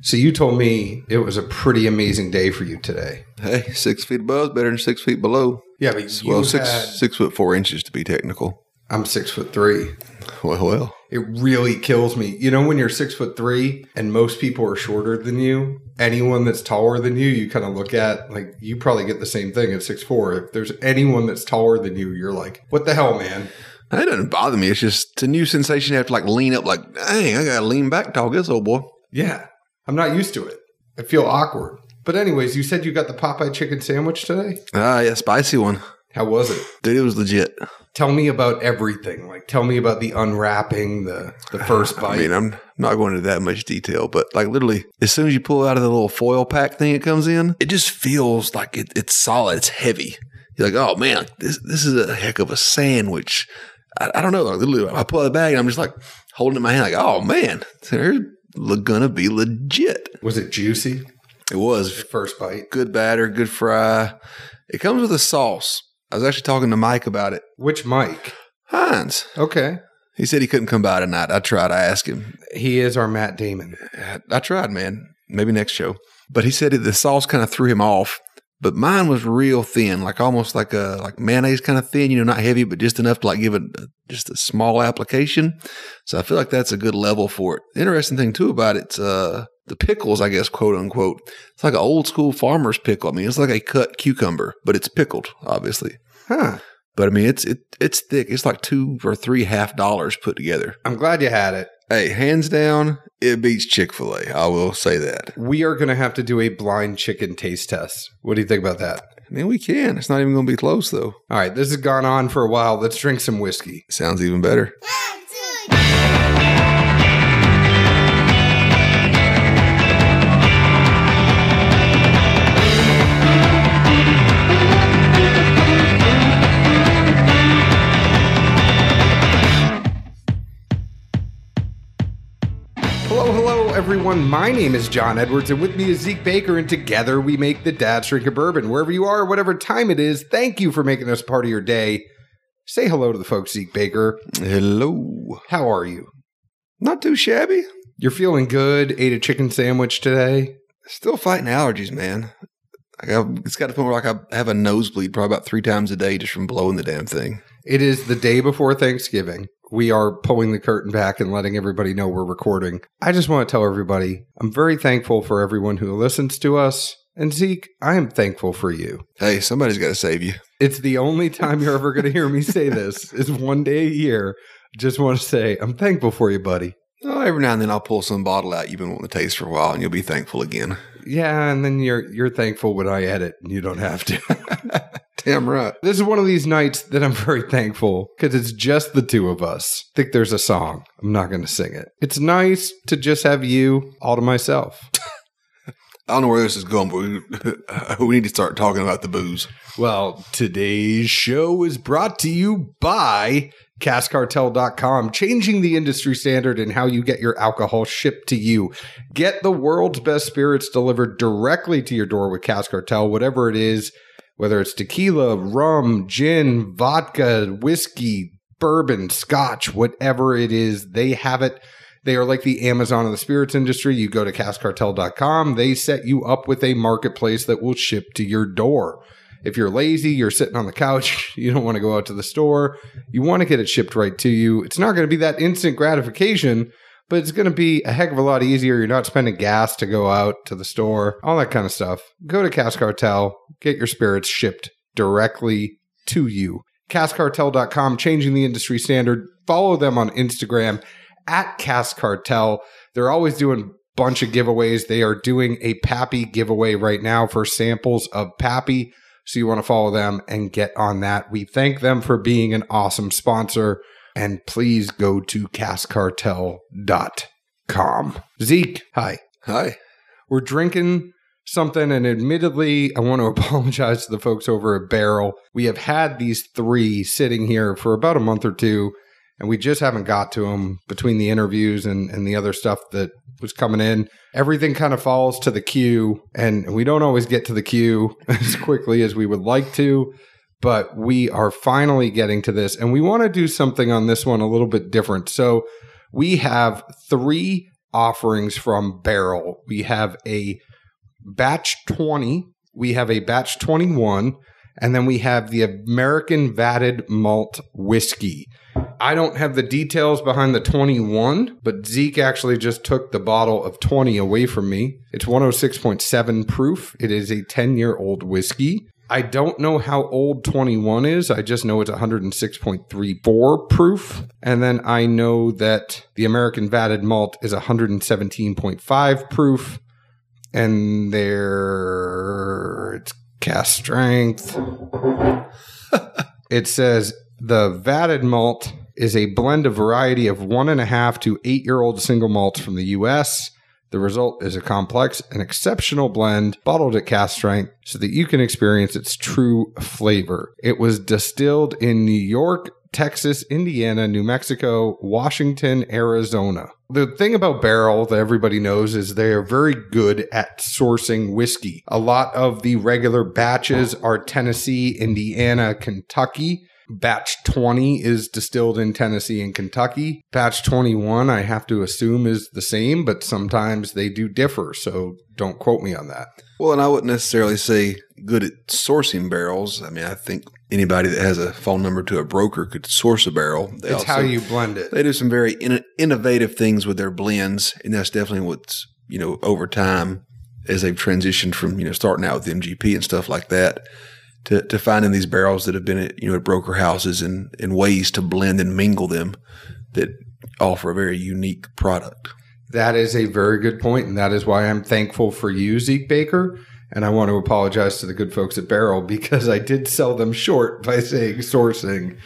So you told me it was a pretty amazing day for you today. Hey, six feet above is better than six feet below. Yeah, but Well, six had- six foot four inches to be technical. I'm six foot three. Well, well. It really kills me. You know, when you're six foot three and most people are shorter than you, anyone that's taller than you, you kind of look at like you probably get the same thing at six four. If there's anyone that's taller than you, you're like, what the hell, man? That doesn't bother me. It's just a new sensation. You have to like lean up, like, dang, I gotta lean back, talk this old boy. Yeah, I'm not used to it. I feel awkward. But anyways, you said you got the Popeye chicken sandwich today. Ah, yeah, spicy one, How was it? dude. It was legit. Tell me about everything. Like, tell me about the unwrapping, the the first bite. I mean, I'm not going into that much detail, but like literally, as soon as you pull out of the little foil pack thing it comes in, it just feels like it, it's solid. It's heavy. You're like, oh man, this this is a heck of a sandwich. I, I don't know. Like literally, I pull out the bag and I'm just like holding it in my hand, like, oh man, they're le- gonna be legit. was it juicy? It was First bite. good batter, good fry. It comes with a sauce. I was actually talking to Mike about it. Which Mike? Heinz. Okay. He said he couldn't come by tonight. I tried. I asked him. He is our Matt Damon. I tried, man. Maybe next show. But he said the sauce kind of threw him off. But mine was real thin, like almost like a like mayonnaise kind of thin. You know, not heavy, but just enough to like give it a, just a small application. So I feel like that's a good level for it. The interesting thing too about it's uh the pickles, I guess, quote unquote. It's like an old school farmer's pickle. I mean, it's like a cut cucumber, but it's pickled, obviously. Huh. But I mean, it's it it's thick. It's like two or three half dollars put together. I'm glad you had it. Hey, hands down, it beats Chick Fil A. I will say that. We are going to have to do a blind chicken taste test. What do you think about that? I mean, we can. It's not even going to be close, though. All right, this has gone on for a while. Let's drink some whiskey. Sounds even better. Everyone. My name is John Edwards, and with me is Zeke Baker, and together we make the Dad's Drinking Bourbon. Wherever you are, whatever time it is, thank you for making us part of your day. Say hello to the folks, Zeke Baker. Hello. How are you? Not too shabby. You're feeling good? Ate a chicken sandwich today? Still fighting allergies, man. I, it's got to the point where like I have a nosebleed probably about three times a day just from blowing the damn thing. It is the day before Thanksgiving. We are pulling the curtain back and letting everybody know we're recording. I just want to tell everybody I'm very thankful for everyone who listens to us. And Zeke, I am thankful for you. Hey, somebody's got to save you. It's the only time you're ever going to hear me say this is one day a year. Just want to say I'm thankful for you, buddy. Oh, every now and then I'll pull some bottle out you've been wanting to taste for a while, and you'll be thankful again. Yeah, and then you're you're thankful when I edit and you don't have to. Damn right. this is one of these nights that I'm very thankful because it's just the two of us. I think there's a song. I'm not going to sing it. It's nice to just have you all to myself. I don't know where this is going, but we, we need to start talking about the booze. Well, today's show is brought to you by CaskCartel.com, changing the industry standard in how you get your alcohol shipped to you. Get the world's best spirits delivered directly to your door with Cask Cartel, whatever it is, whether it's tequila, rum, gin, vodka, whiskey, bourbon, scotch, whatever it is, they have it. They are like the Amazon of the spirits industry. You go to CaskCartel.com, they set you up with a marketplace that will ship to your door. If you're lazy, you're sitting on the couch, you don't want to go out to the store, you want to get it shipped right to you. It's not going to be that instant gratification, but it's going to be a heck of a lot easier. You're not spending gas to go out to the store, all that kind of stuff. Go to Cask Cartel, get your spirits shipped directly to you. CaskCartel.com, changing the industry standard. Follow them on Instagram at Cask Cartel. They're always doing bunch of giveaways. They are doing a Pappy giveaway right now for samples of Pappy. So you want to follow them and get on that. We thank them for being an awesome sponsor. And please go to caskcartel.com. Zeke, hi. Hi. We're drinking something, and admittedly, I want to apologize to the folks over at Barrel. We have had these three sitting here for about a month or two, and we just haven't got to them between the interviews and, and the other stuff that was coming in. Everything kind of falls to the queue, and we don't always get to the queue as quickly as we would like to. But we are finally getting to this, and we want to do something on this one a little bit different. So we have three offerings from Barrel. We have a batch 20, we have a batch 21, and then we have the American Vatted Malt Whiskey. I don't have the details behind the 21, but Zeke actually just took the bottle of 20 away from me. It's 106.7 proof. It is a 10 year old whiskey. I don't know how old 21 is. I just know it's 106.34 proof. And then I know that the American Vatted Malt is 117.5 proof. And there it's cask strength. it says the vatted malt is a blend of variety of one and a half to eight year old single malts from the US. The result is a complex and exceptional blend bottled at cask strength so that you can experience its true flavor. It was distilled in New York, Texas, Indiana, New Mexico, Washington, Arizona. The thing about Barrel that everybody knows is they are very good at sourcing whiskey. A lot of the regular batches are Tennessee, Indiana, Kentucky. Batch 20 is distilled in Tennessee and Kentucky. Batch 21, I have to assume, is the same, but sometimes they do differ. So don't quote me on that. Well, and I wouldn't necessarily say good at sourcing barrels. I mean, I think anybody that has a phone number to a broker could source a barrel. They it's also, how you blend it. They do some very in- innovative things with their blends, and that's definitely what's you know over time as they've transitioned from you know starting out with MGP and stuff like that to, to finding these barrels that have been at you know at broker houses and, and ways to blend and mingle them that offer a very unique product. That is a very good point, and that is why I'm thankful for you, Zeke Baker. And I want to apologize to the good folks at Barrel because I did sell them short by saying sourcing.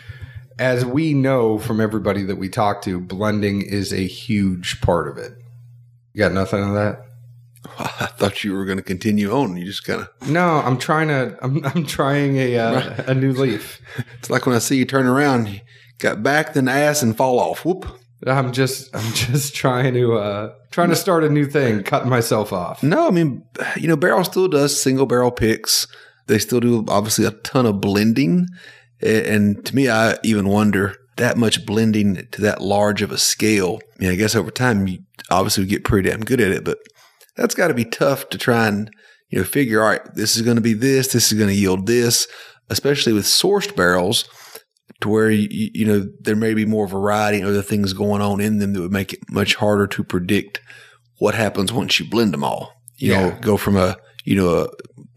As we know from everybody that we talk to, blending is a huge part of it. You got nothing on that? I thought you were going to continue on. You just kind of no. I'm trying to. I'm, I'm trying a uh, right. a new leaf. It's like when I see you turn around, you got back, then ass, and fall off. Whoop. I'm just I'm just trying to uh trying to start a new thing, cutting myself off. No, I mean, you know, Barrel still does single barrel picks. They still do obviously a ton of blending, and to me, I even wonder that much blending to that large of a scale. I mean, I guess over time, you obviously get pretty damn good at it, but that's got to be tough to try and you know figure. All right, this is going to be this. This is going to yield this. Especially with sourced barrels, to where you, you know there may be more variety and other things going on in them that would make it much harder to predict what happens once you blend them all. You yeah. know, go from a you know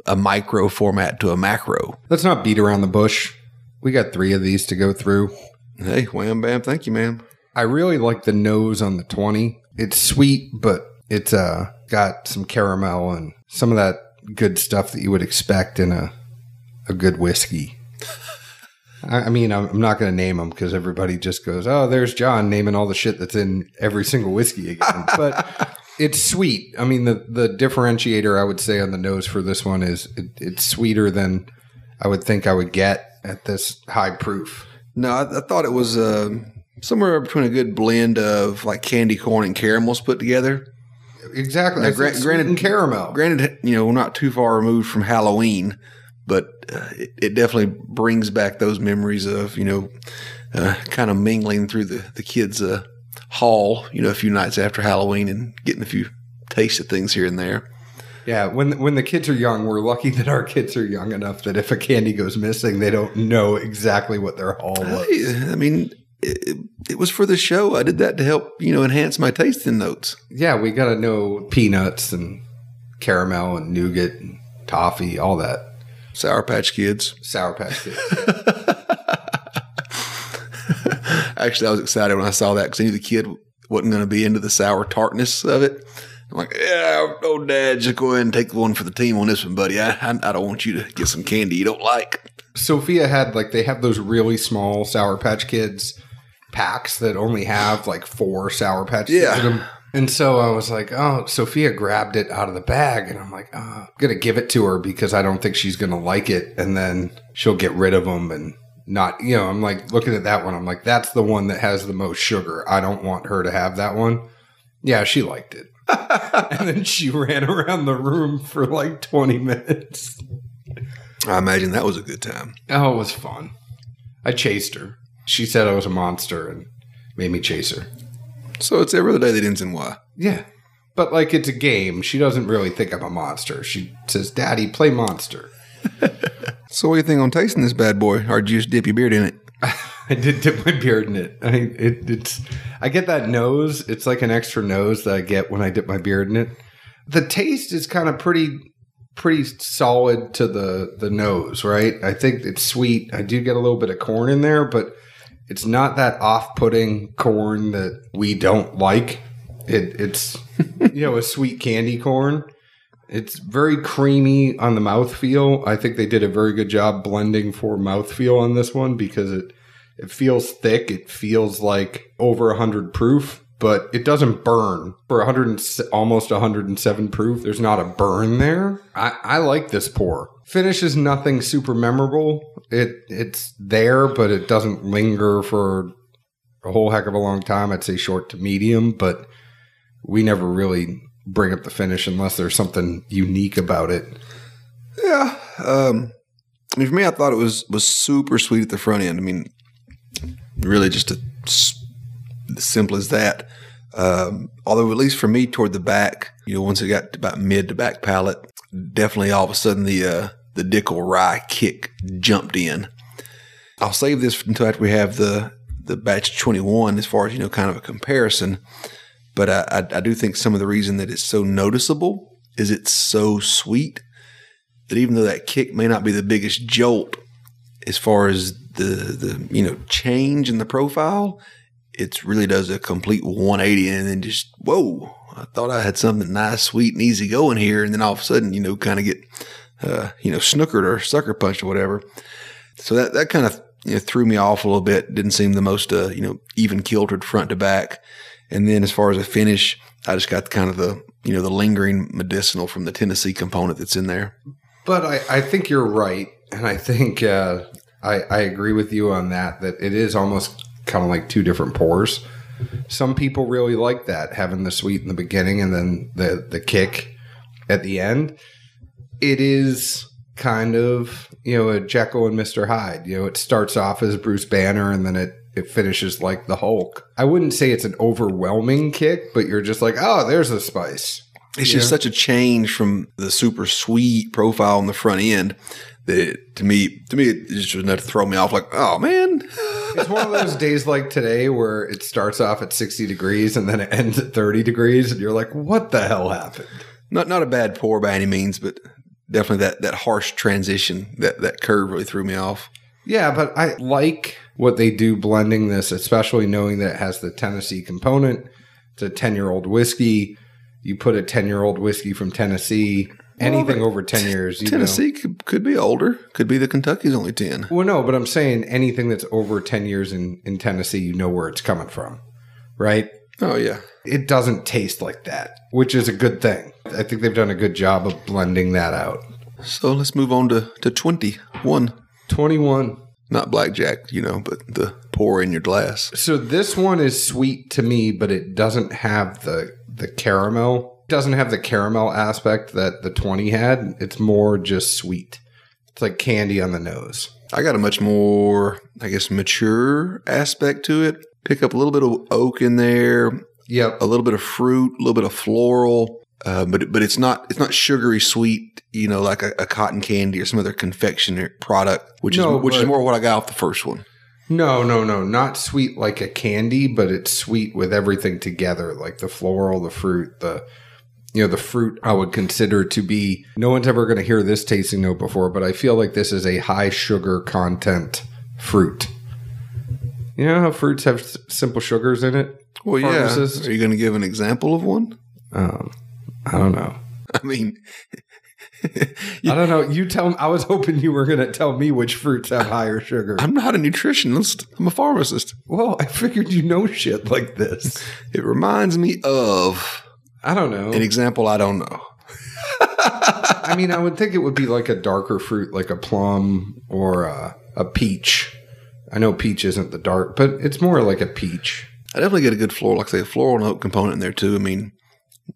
a, a micro format to a macro. Let's not beat around the bush. We got three of these to go through. Hey, wham bam, thank you, ma'am. I really like the nose on the twenty. It's sweet, but it's uh got some caramel and some of that good stuff that you would expect in a a good whiskey. I, mean, I'm, not going to name them because everybody just goes, "Oh, there's John naming all the shit that's in every single whiskey again." but it's sweet. I mean, the the differentiator I would say on the nose for this one is it, it's sweeter than I would think I would get at this high proof. No, I, I thought it was uh, somewhere between a good blend of like candy corn and caramels put together. Exactly. Now, gra- granted, caramel. Granted, you know, we're not too far removed from Halloween, but uh, it, it, definitely brings back those memories of you know, uh, kind of mingling through the the kids' uh, hall, you know, a few nights after Halloween and getting a few tastes of things here and there. Yeah, when when the kids are young, we're lucky that our kids are young enough that if a candy goes missing, they don't know exactly what their haul was. I mean, it, it, was for the show. I did that to help, you know, enhance my tasting notes. Yeah, we got to know peanuts and caramel and nougat and toffee, all that. Sour Patch Kids. Sour Patch Kids. Actually, I was excited when I saw that because I knew the kid wasn't going to be into the sour tartness of it. I'm like, yeah, oh, Dad, just go ahead and take the one for the team on this one, buddy. I, I, I don't want you to get some candy you don't like. Sophia had like they have those really small Sour Patch Kids packs that only have like four Sour Patch yeah. in them. And so I was like, oh, Sophia grabbed it out of the bag. And I'm like, oh, I'm going to give it to her because I don't think she's going to like it. And then she'll get rid of them and not, you know, I'm like looking at that one. I'm like, that's the one that has the most sugar. I don't want her to have that one. Yeah, she liked it. and then she ran around the room for like 20 minutes. I imagine that was a good time. Oh, it was fun. I chased her she said I was a monster and made me chase her. So it's every other day that ends in Y. Yeah. But like it's a game. She doesn't really think I'm a monster. She says, Daddy, play monster. So what do you think on tasting this bad boy? Or did you just dip your beard in it? I did dip my beard in it. I it, it's I get that nose. It's like an extra nose that I get when I dip my beard in it. The taste is kind of pretty pretty solid to the the nose, right? I think it's sweet. I do get a little bit of corn in there, but it's not that off-putting corn that we don't like. It it's you know a sweet candy corn. It's very creamy on the mouthfeel. I think they did a very good job blending for mouthfeel on this one because it it feels thick. It feels like over 100 proof, but it doesn't burn. For 100 and, almost 107 proof, there's not a burn there. I, I like this pour. Finish is nothing super memorable. It it's there, but it doesn't linger for a whole heck of a long time. I'd say short to medium, but we never really bring up the finish unless there's something unique about it. Yeah. Um, I mean, for me, I thought it was was super sweet at the front end. I mean, really just a, as simple as that. Um, although, at least for me, toward the back, you know, once it got about mid to back palate, definitely all of a sudden the uh, the Dickel rye kick jumped in. I'll save this until after we have the the batch twenty one, as far as you know, kind of a comparison. But I, I, I do think some of the reason that it's so noticeable is it's so sweet that even though that kick may not be the biggest jolt as far as the the you know change in the profile, it really does a complete 180 and then just whoa! I thought I had something nice, sweet, and easy going here, and then all of a sudden you know kind of get uh, you know snookered or sucker punched or whatever. So that that kind of you know, threw me off a little bit. Didn't seem the most uh, you know even kiltered front to back. And then as far as a finish, I just got kind of the you know the lingering medicinal from the Tennessee component that's in there. But I, I think you're right. And I think uh, I, I agree with you on that, that it is almost kind of like two different pours. Some people really like that, having the sweet in the beginning and then the, the kick at the end. It is kind of, you know, a Jekyll and Mr. Hyde. You know, it starts off as Bruce Banner and then it, it finishes like the Hulk. I wouldn't say it's an overwhelming kick, but you're just like, oh, there's the spice. It's just such a change from the super sweet profile on the front end that it, to me, to me, it just was enough to throw me off. Like, oh man, It's one of those days like today where it starts off at 60 degrees and then it ends at 30 degrees, and you're like, what the hell happened? not not a bad pour by any means, but definitely that that harsh transition, that that curve really threw me off. Yeah, but I like what they do blending this, especially knowing that it has the Tennessee component. It's a 10 year old whiskey. You put a 10 year old whiskey from Tennessee, anything over 10 years, you know. Tennessee could, could be older, could be the Kentucky's only ten. Well, no, but I'm saying anything that's over 10 years in, in Tennessee, you know where it's coming from, right? Oh yeah, It doesn't taste like that, which is a good thing. I think they've done a good job of blending that out. So let's move on to, to 21. 21. Not blackjack, you know, but the pour in your glass. So this one is sweet to me, but it doesn't have the the caramel. It doesn't have the caramel aspect that the 20 had. It's more just sweet. It's like candy on the nose. I got a much more, I guess, mature aspect to it. Pick up a little bit of oak in there, Yep. a little bit of fruit, a little bit of floral, uh, but but it's not it's not sugary sweet, you know, like a, a cotton candy or some other confectionery product, which No, is which is more what I got off the first one. No, no, no. Not sweet like a candy, but it's sweet with everything together, like the floral, the fruit, the you know, the fruit I would consider to be no one's ever going to hear this tasting note before, but I feel like this is a high sugar content fruit. You know how fruits have s- simple sugars in it? Well, yeah. Are you going to give an example of one? Um, I don't know. I mean, I don't know. You tell me. I was hoping you were going to tell me which fruits have higher sugar. I'm not a nutritionist. I'm a pharmacist. well, I figured you know shit like this. It reminds me of I don't know. an example I don't know. I mean, I would think it would be like a darker fruit, like a plum or a, a peach. I know peach isn't the dark, but it's more like a peach. I definitely get a good floral, like I say, a floral note component in there too. I mean,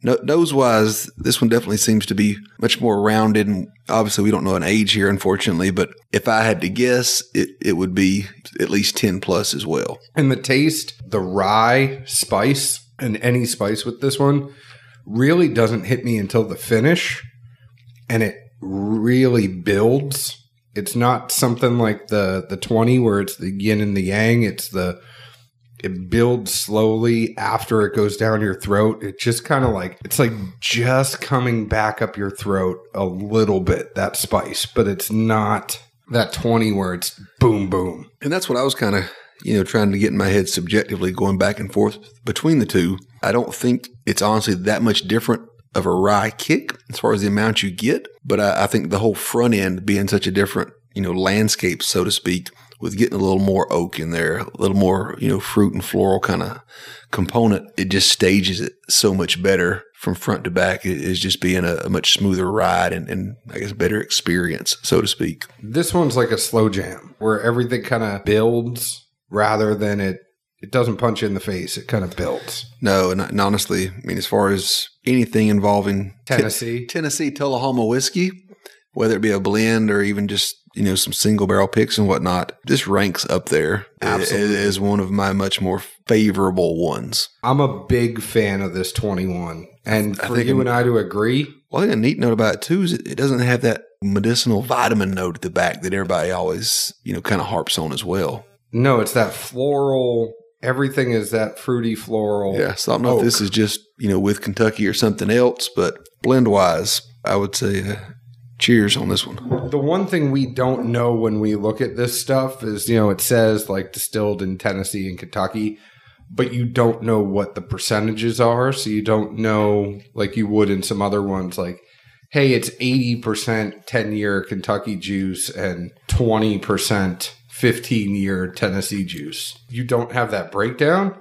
no, nose wise, this one definitely seems to be much more rounded. And obviously, we don't know an age here, unfortunately. But if I had to guess, it, it would be at least 10 plus as well. And the taste, the rye spice and any spice with this one really doesn't hit me until the finish and it really builds. It's not something like the the 20 where it's the yin and the yang, it's the it builds slowly after it goes down your throat. It just kind of like it's like just coming back up your throat a little bit that spice, but it's not that 20 where it's boom boom. And that's what I was kind of, you know, trying to get in my head subjectively going back and forth between the two. I don't think it's honestly that much different of a rye kick as far as the amount you get, but I, I think the whole front end being such a different, you know, landscape, so to speak, with getting a little more oak in there, a little more, you know, fruit and floral kind of component, it just stages it so much better from front to back. It is just being a, a much smoother ride and, and I guess better experience, so to speak. This one's like a slow jam where everything kind of builds rather than it it doesn't punch you in the face. It kind of builds. No, and, and honestly, I mean, as far as anything involving Tennessee. Tennessee Tullahoma whiskey, whether it be a blend or even just you know some single barrel picks and whatnot, this ranks up there Absolutely. as one of my much more favorable ones. I'm a big fan of this 21. And I for think you and I to agree, Well, I think a neat note about it too is it, it doesn't have that medicinal vitamin note at the back that everybody always you know kind of harps on as well. no, it's that floral. Everything is that fruity floral. Yeah, so I don't know oak. if this is just you know with Kentucky or something else, but blend wise, I would say uh, cheers on this one. The one thing we don't know when we look at this stuff is, you know, it says like distilled in Tennessee and Kentucky, but you don't know what the percentages are. So you don't know, like you would in some other ones, like, hey, it's 80% 10 year Kentucky juice and 20% 15 year Tennessee juice. You don't have that breakdown.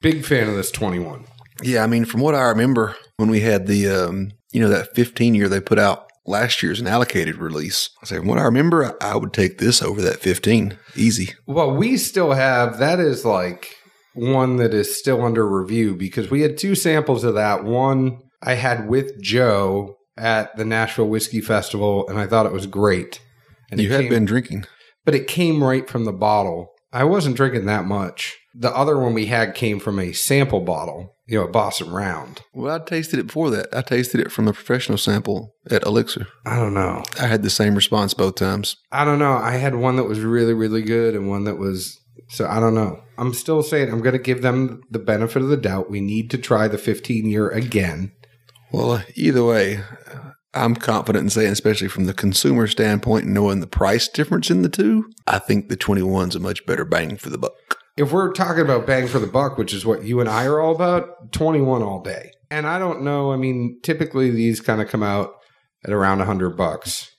Big fan of this 21. Yeah, I mean, from what I remember when we had the, um, you know, that 15 year they put out last year's an allocated release. I say, from what I remember, I, I would take this over that 15. Easy. Well, we still have that is like one that is still under review because we had two samples of that. One I had with Joe at the Nashville Whiskey Festival, and I thought it was great. And you had came- been drinking. but it came right from the bottle. I wasn't drinking that much. The other one we had came from a sample bottle, you know, a Boston Round. Well, I tasted it before that. I tasted it from the professional sample at Elixir. I don't know. I had the same response both times. I don't know. I had one that was really, really good and one that was so I don't know. I'm still saying I'm going to give them the benefit of the doubt. We need to try the 15 year again. Well, either way, I'm confident in saying, especially from the consumer standpoint, knowing the price difference in the two, I think the 21's a much better bang for the buck. If we're talking about bang for the buck, which is what you and I are all about, 21 all day. And I don't know. I mean, typically these kind of come out at around 100 bucks,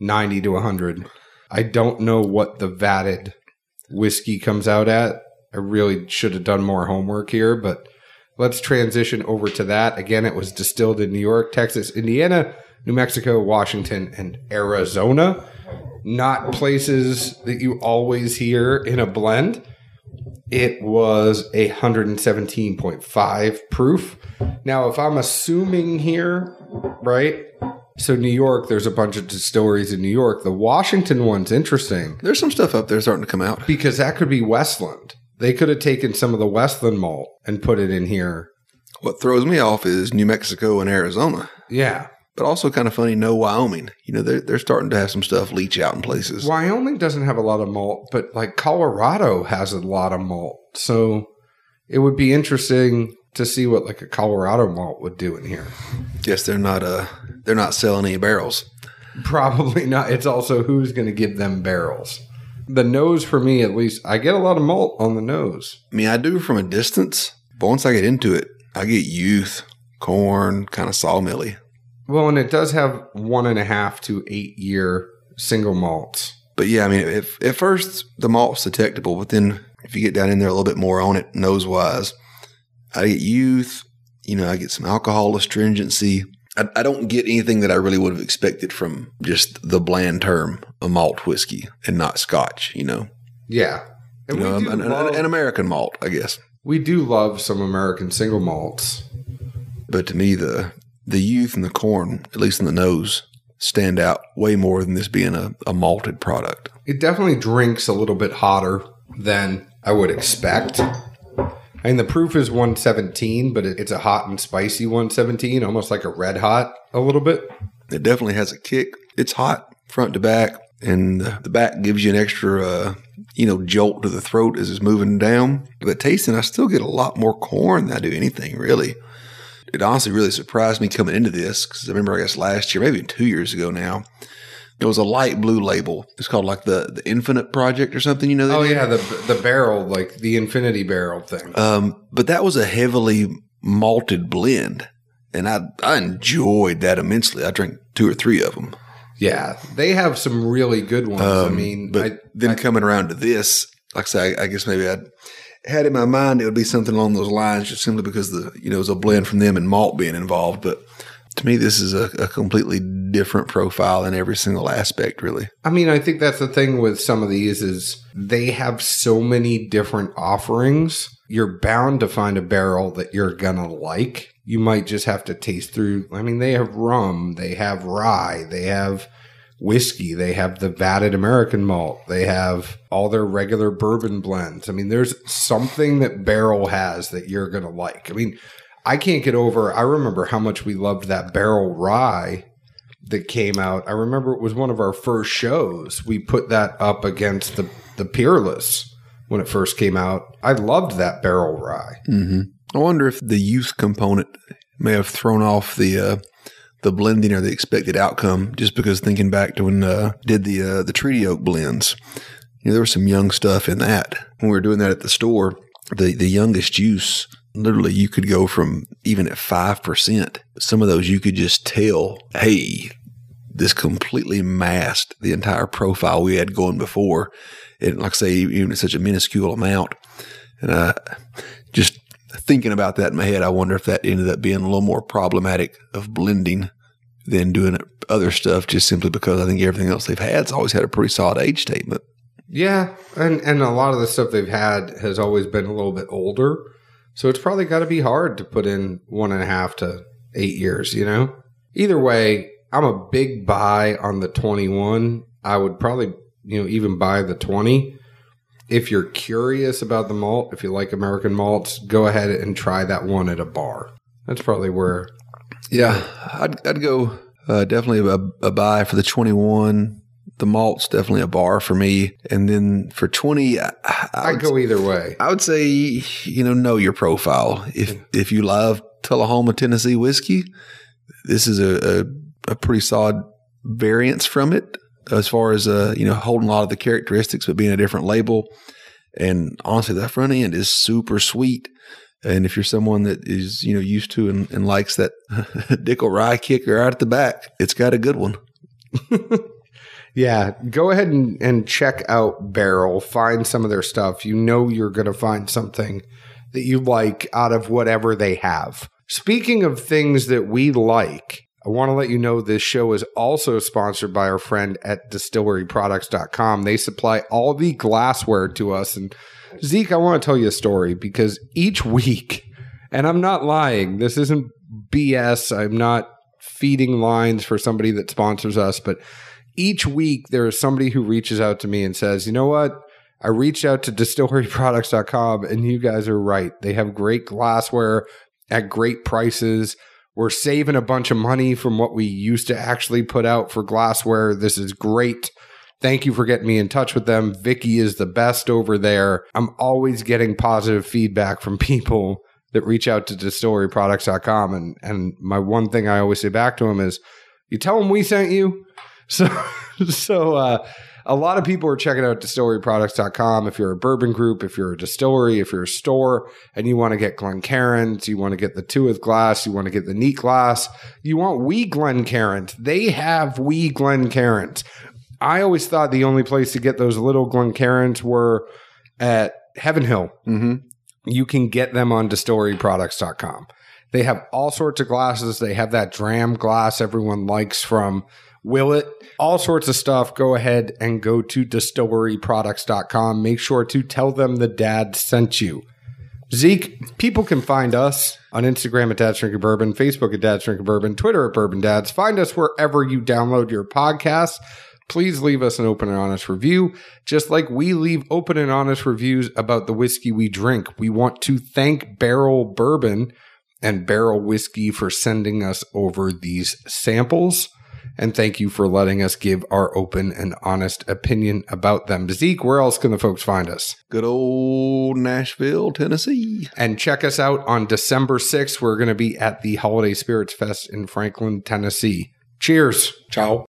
90 to 100. I don't know what the vatted whiskey comes out at. I really should have done more homework here, but let's transition over to that. Again, it was distilled in New York, Texas, Indiana, New Mexico, Washington, and Arizona. Not places that you always hear in a blend. It was a 117.5 proof. Now, if I'm assuming here, right? So, New York, there's a bunch of distilleries in New York. The Washington one's interesting There's some stuff up there starting to come out. because that could be Westland. They could have taken some of the Westland malt and put it in here. What throws me off is New Mexico and Arizona, Yeah. But also kind of funny, no Wyoming. You know, they're, they're starting to have some stuff leach out in places. Wyoming doesn't have a lot of malt, but like Colorado has a lot of malt. So it would be interesting to see what like a Colorado malt would do in here. Yes, they're not uh they're not selling any barrels. Probably not. It's also who's going to give them barrels. The nose, for me at least, I get a lot of malt on the nose. I mean, I do from a distance, but once I get into it, I get youth, corn, kind of sawmilly. Well, and it does have one and a half to eight year single malts. But yeah, I mean, if at first the malt's detectable, but then if you get down in there a little bit more on it, nose wise, I get youth. You know, I get some alcohol astringency. I, I don't get anything that I really would have expected from just the bland term, a malt whiskey, and not Scotch. You know, Yeah. you And know, we, do an, an- love, an American malt, I guess. we do love some American single malts. But to me, the the youth and the corn, at least in the nose, stand out way more than this being a, a malted product. It definitely drinks a little bit hotter than I would expect. And the proof is 117, but it's a hot and spicy 117, almost like a red hot a little bit. It definitely has a kick. It's hot front to back, and the back gives you an extra, uh, you know, jolt to the throat as it's moving down. But tasting, I still get a lot more corn than I do anything really. It honestly really surprised me coming into this because I remember, I guess last year, maybe two years ago now, it was a light blue label. It's called like the the Infinite Project or something. You know? Oh did? yeah, the the barrel, like the infinity barrel thing. Um, but that was a heavily malted blend, and I I enjoyed that immensely. I drank two or three of them. yeah, they have some really good ones. I Um, mean, but I, then I- coming around to this, like I say, I, I guess maybe I'd had in my mind it would be something along those lines, just simply because the you know it was a blend from them and malt being involved. But to me, this is a, a completely different profile in every single aspect, really. I mean, I think that's the thing with some of these is they have so many different offerings. You're bound to find a barrel that you're gonna like. You might just have to taste through. I mean, they have rum, they have rye, they have whiskey, they have the vatted American malt, they have all their regular bourbon blends. I mean, there's something that barrel has that you're gonna like. I mean, I can't get over. I remember how much we loved that barrel rye that came out. I remember it was one of our first shows. We put that up against the the Peerless when it first came out. I loved that barrel rye. Mm-hmm. I wonder if the youth component may have thrown off the uh, the blending or the expected outcome, just because thinking back to when uh, did the uh, the treaty oak blends, you know, there was some young stuff in that. When we were doing that at the store, the the youngest juice, literally, you could go from even at five percent. Some of those you could just tell, hey, this completely masked the entire profile we had going before. And like I say, even at such a minuscule amount, and uh, just thinking about that in my head, I wonder if that ended up being a little more problematic of blending than doing other stuff, just simply because I think everything else they've had's always had a pretty solid age statement. Yeah, and and a lot of the stuff they've had has always been a little bit older, so it's probably got to be hard to put in one and a half to eight years. You know, either way, I'm a big buy on the 21. I would probably you know even buy the 20. If you're curious about the malt, if you like American malts, go ahead and try that one at a bar. That's probably where Yeah, I'd, I'd go uh, definitely a, a buy for the 21. The malt's definitely a bar for me. And then for 20, I, I would go either way. I would say, you know, know your profile. If if you love Tullahoma, Tennessee whiskey, this is a, a, a pretty solid variance from it as far as, uh, you know, holding a lot of the characteristics, but being a different label. And honestly, that front end is super sweet. And if you're someone that is, you know, used to and, and likes that Dickel rye kicker out at the back, it's got a good one. Yeah, go ahead and, and check out Barrel. Find some of their stuff. You know you're going to find something that you like out of whatever they have. Speaking of things that we like, I want to let you know this show is also sponsored by our friend at distilleryproducts.com. They supply all the glassware to us. And Zeke, I want to tell you a story because each week, and I'm not lying, this isn't BS. I'm not feeding lines for somebody that sponsors us, but each week there is somebody who reaches out to me and says, you know what? I reached out to distilleryproducts.com and you guys are right. They have great glassware at great prices. We're saving a bunch of money from what we used to actually put out for glassware. This is great. Thank you for getting me in touch with them. Vicky is the best over there. I'm always getting positive feedback from people that reach out to distilleryproducts.com. And, and my one thing I always say back to them is, you tell them we sent you. So, so uh, a lot of people are checking out distilleryproducts.com. If you're a bourbon group, if you're a distillery, if you're a store, and you want to get Glencairns, you want to get the Tuath glass, you want to get the neat glass, you want wee Glencairns. They have wee Glencairns. I always thought the only place to get those little Glencairns were at Heaven Hill. Mm-hmm. You can get them on distilleryproducts.com. They have all sorts of glasses. They have that dram glass everyone likes from Willet, all sorts of stuff. Go ahead and go to distilleryproducts.com. Make sure to tell them the dad sent you. Zeke, people can find us on Instagram at Dad's Drinking Bourbon, Facebook at Dad's Drinking Bourbon, Twitter at Bourbon Dads. Find us wherever you download your podcasts. please leave us an open and honest review, just like we leave open and honest reviews about the whiskey we drink. We want to thank Barrel Bourbon and Barrel Whiskey for sending us over these samples. And thank you for letting us give our open and honest opinion about them. Zeke, where else can the folks find us? Good old Nashville, Tennessee. And check us out on December 6th. We're going to be at the Holiday Spirits Fest in Franklin, Tennessee. Cheers. Ciao.